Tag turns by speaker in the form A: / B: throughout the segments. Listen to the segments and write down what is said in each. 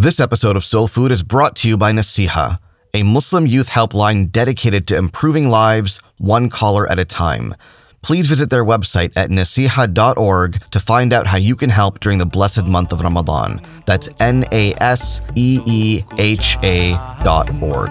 A: This episode of Soul Food is brought to you by Naseeha, a Muslim youth helpline dedicated to improving lives one caller at a time. Please visit their website at naseeha.org to find out how you can help during the blessed month of Ramadan. That's N A S E E H A dot org.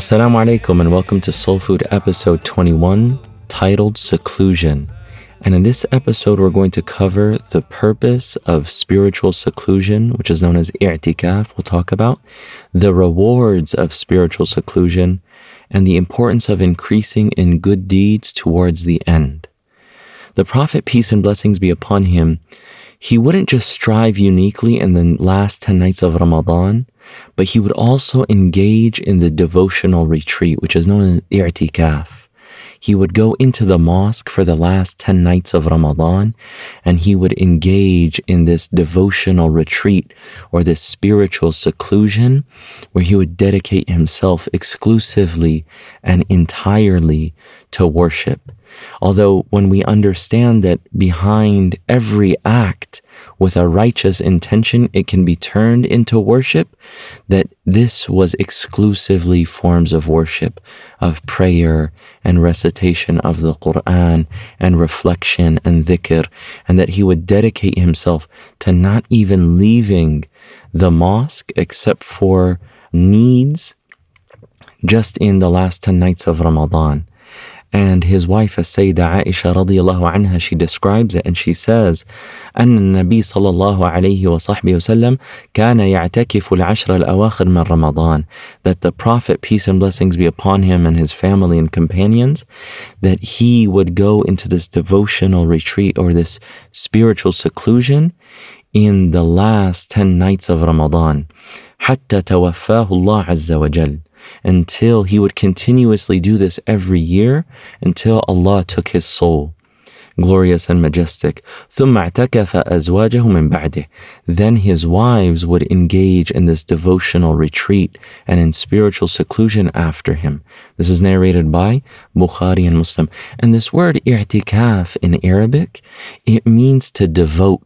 B: Assalamu alaikum and welcome to Soul Food episode 21 titled Seclusion. And in this episode, we're going to cover the purpose of spiritual seclusion, which is known as i'tikaf. We'll talk about the rewards of spiritual seclusion and the importance of increasing in good deeds towards the end. The Prophet, peace and blessings be upon him, he wouldn't just strive uniquely in the last 10 nights of Ramadan, but he would also engage in the devotional retreat, which is known as i'tikaf. He would go into the mosque for the last 10 nights of Ramadan and he would engage in this devotional retreat or this spiritual seclusion where he would dedicate himself exclusively and entirely to worship. Although, when we understand that behind every act with a righteous intention, it can be turned into worship, that this was exclusively forms of worship, of prayer and recitation of the Quran and reflection and dhikr, and that he would dedicate himself to not even leaving the mosque except for needs just in the last 10 nights of Ramadan. And his wife, As-Sayyidah Aisha radiallahu anha, she describes it and she says, أن النبي صلى الله عليه وصحبه وسلم كان يعتكف العشر الأواخر من رمضان that the Prophet, peace and blessings be upon him and his family and companions, that he would go into this devotional retreat or this spiritual seclusion in the last 10 nights of Ramadan حتى توفاه الله عز وجل until he would continuously do this every year until Allah took his soul. Glorious and majestic. Then his wives would engage in this devotional retreat and in spiritual seclusion after him. This is narrated by Bukhari and Muslim. And this word i'tikaf in Arabic, it means to devote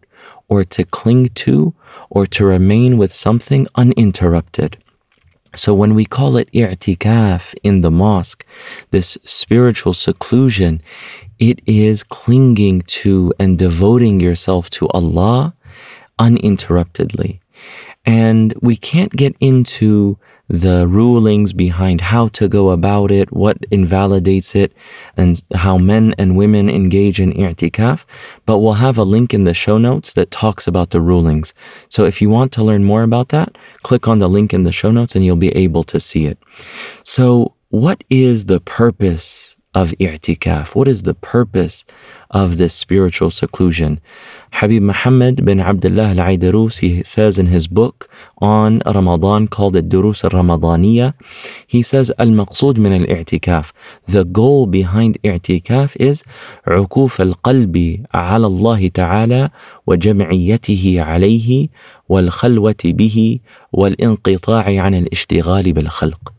B: or to cling to or to remain with something uninterrupted. So when we call it i'tikaf in the mosque, this spiritual seclusion, it is clinging to and devoting yourself to Allah uninterruptedly. And we can't get into the rulings behind how to go about it, what invalidates it, and how men and women engage in i'tikaf. But we'll have a link in the show notes that talks about the rulings. So if you want to learn more about that, click on the link in the show notes and you'll be able to see it. So, what is the purpose of i'tikaf? What is the purpose of this spiritual seclusion? Habib Muhammad bin Abdullah al Aidarus, he says in his book on Ramadan called Durus al Ramadaniya, he says, Al Maqsood min al i'tikaf. The goal behind i'tikaf is عكوف القلب على الله تعالى وجمعيته عليه والخلوة به والانقطاع عن الاشتغال بالخلق.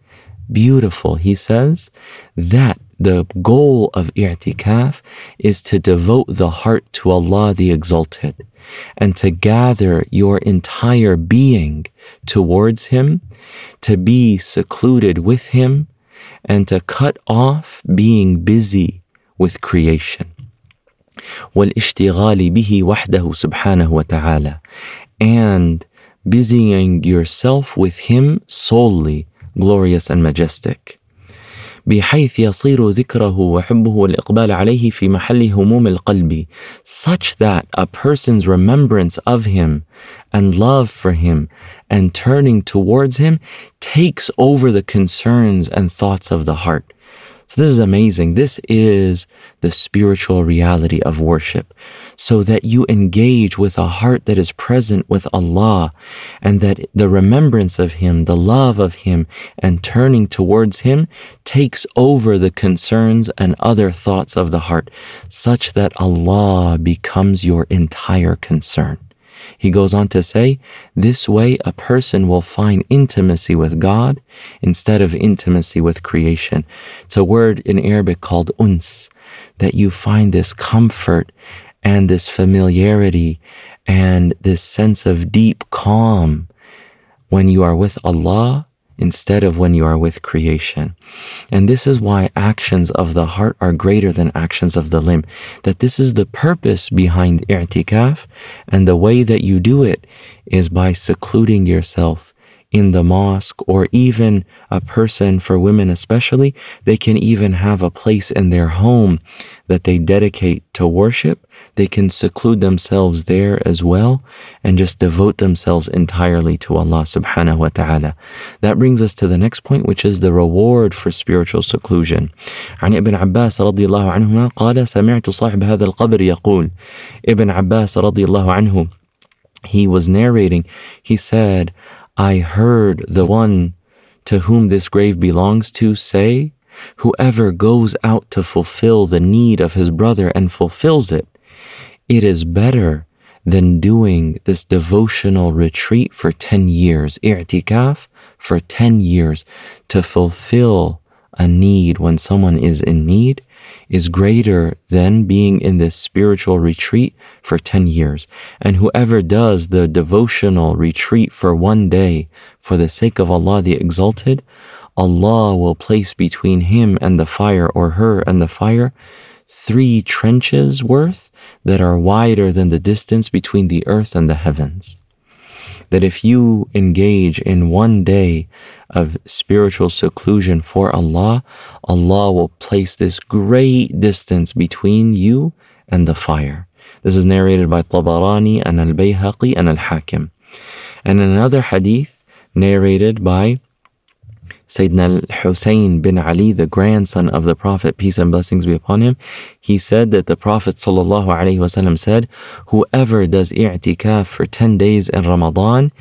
B: Beautiful, he says, that the goal of i'tikaf is to devote the heart to Allah the Exalted and to gather your entire being towards Him, to be secluded with Him, and to cut off being busy with creation. والاشتغال به وحده سبحانه وتعالى and busying yourself with Him solely, glorious and majestic. بحيث يصير ذكره وحبه والإقبال عليه في محل هموم القلب such that a person's remembrance of him and love for him and turning towards him takes over the concerns and thoughts of the heart. So this is amazing. This is the spiritual reality of worship. So that you engage with a heart that is present with Allah and that the remembrance of Him, the love of Him, and turning towards Him takes over the concerns and other thoughts of the heart, such that Allah becomes your entire concern. He goes on to say, this way a person will find intimacy with God instead of intimacy with creation. It's a word in Arabic called uns, that you find this comfort and this familiarity and this sense of deep calm when you are with Allah instead of when you are with creation. And this is why actions of the heart are greater than actions of the limb. That this is the purpose behind i'tikaf, and the way that you do it is by secluding yourself in the mosque or even a person for women especially they can even have a place in their home that they dedicate to worship they can seclude themselves there as well and just devote themselves entirely to Allah subhanahu wa ta'ala that brings us to the next point which is the reward for spiritual seclusion عن ابن عباس رضي الله عنهما قال سمعت صاحب هذا القبر يقول ابن عباس رضي الله عنه he was narrating he said I heard the one to whom this grave belongs to say, Whoever goes out to fulfill the need of his brother and fulfills it, it is better than doing this devotional retreat for 10 years, i'tikaf, for 10 years to fulfill a need when someone is in need is greater than being in this spiritual retreat for 10 years. And whoever does the devotional retreat for one day for the sake of Allah the Exalted, Allah will place between him and the fire or her and the fire three trenches worth that are wider than the distance between the earth and the heavens that if you engage in one day of spiritual seclusion for Allah, Allah will place this great distance between you and the fire. This is narrated by Tabarani and Al Bayhaqi and Al Hakim. And another hadith narrated by Sayyidina Hussein bin Ali, the grandson of the Prophet, peace and blessings be upon him, he said that the Prophet ﷺ said, Whoever does i'tikaf for 10 days in Ramadan,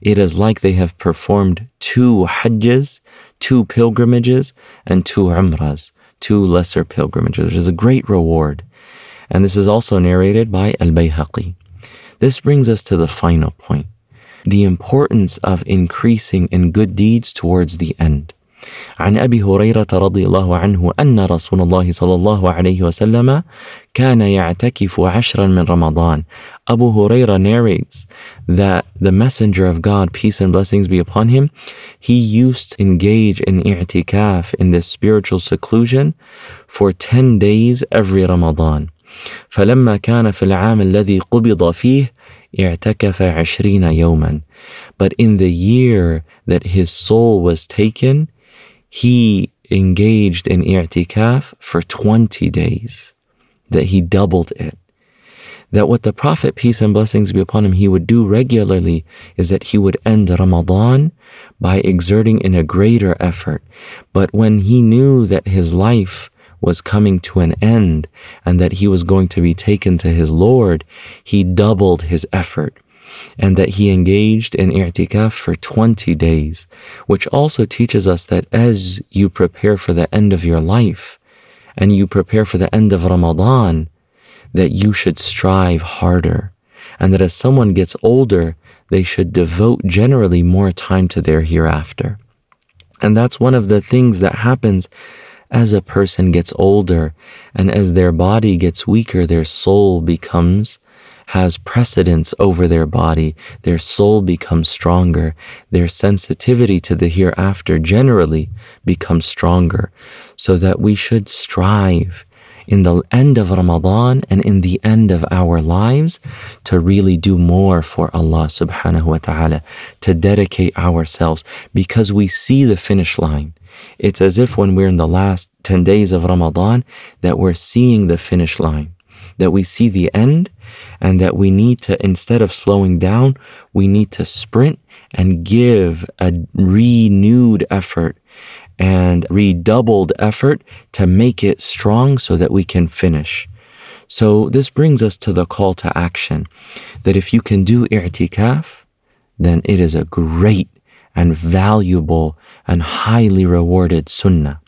B: it is like they have performed two hajjs, two pilgrimages, and two umrahs, two lesser pilgrimages, which is a great reward. And this is also narrated by Al Bayhaqi. This brings us to the final point the importance of increasing in good deeds towards the end. عن أبي هريرة رضي الله عنه أن رسول الله صلى الله عليه وسلم كان يعتكف عشرا من رمضان. Abu Huraira narrates that the Messenger of God, peace and blessings be upon him, he used to engage in i'tikaf, in this spiritual seclusion, for 10 days every Ramadan. فلما كان في العام الذي قبض فيه اعتكف عشرين يوما. But in the year that his soul was taken, he engaged in i'tikaf for 20 days, that he doubled it. That what the Prophet, peace and blessings be upon him, he would do regularly is that he would end Ramadan by exerting in a greater effort. But when he knew that his life was coming to an end and that he was going to be taken to his Lord, he doubled his effort and that he engaged in i'tikaf for 20 days, which also teaches us that as you prepare for the end of your life and you prepare for the end of Ramadan, that you should strive harder and that as someone gets older, they should devote generally more time to their hereafter. And that's one of the things that happens as a person gets older and as their body gets weaker, their soul becomes has precedence over their body, their soul becomes stronger, their sensitivity to the hereafter generally becomes stronger, so that we should strive in the end of Ramadan and in the end of our lives to really do more for Allah subhanahu wa ta'ala, to dedicate ourselves because we see the finish line. It's as if when we're in the last 10 days of Ramadan that we're seeing the finish line, that we see the end, and that we need to, instead of slowing down, we need to sprint and give a renewed effort and redoubled effort to make it strong so that we can finish. So this brings us to the call to action that if you can do i'tikaf, then it is a great and valuable and highly rewarded sunnah.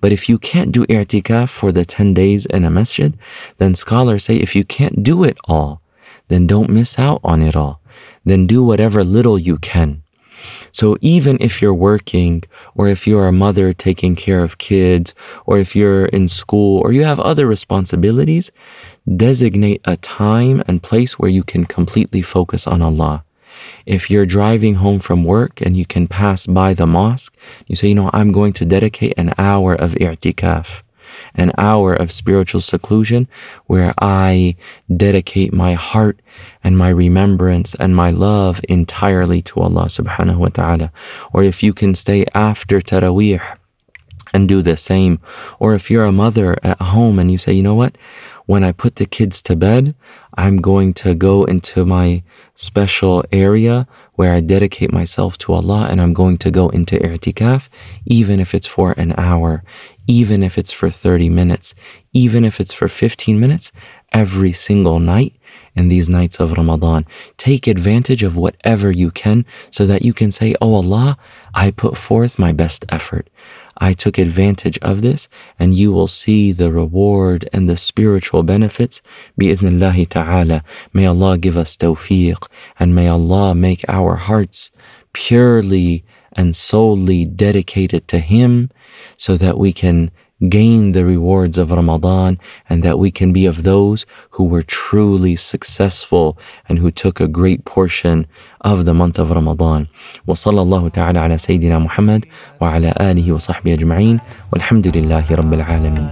B: But if you can't do i'tikaf for the 10 days in a masjid, then scholars say if you can't do it all, then don't miss out on it all. Then do whatever little you can. So even if you're working, or if you're a mother taking care of kids, or if you're in school, or you have other responsibilities, designate a time and place where you can completely focus on Allah. If you're driving home from work and you can pass by the mosque, you say, you know, I'm going to dedicate an hour of i'tikaf an hour of spiritual seclusion where I dedicate my heart and my remembrance and my love entirely to Allah subhanahu wa ta'ala. Or if you can stay after Taraweeh and do the same. Or if you're a mother at home and you say, you know what? When I put the kids to bed, I'm going to go into my special area where I dedicate myself to Allah and I'm going to go into i'tikaf, even if it's for an hour, even if it's for 30 minutes, even if it's for 15 minutes, every single night in these nights of Ramadan. Take advantage of whatever you can so that you can say, Oh Allah, I put forth my best effort. I took advantage of this and you will see the reward and the spiritual benefits bi'idhnillahi ta'ala. May Allah give us tawfiq and may Allah make our hearts purely and solely dedicated to Him so that we can gain the rewards of Ramadan and that we can be of those who were truly successful and who took a great portion of the month of Ramadan. وصلى الله تعالى على سيدنا محمد وعلى آله وصحبه أجمعين والحمد لله رب العالمين.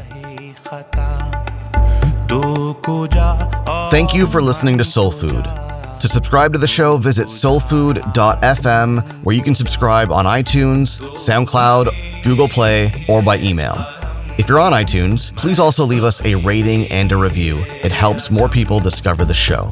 A: Thank you for listening to Soul Food. To subscribe to the show, visit soulfood.fm, where you can subscribe on iTunes, SoundCloud, Google Play, or by email. If you're on iTunes, please also leave us a rating and a review. It helps more people discover the show.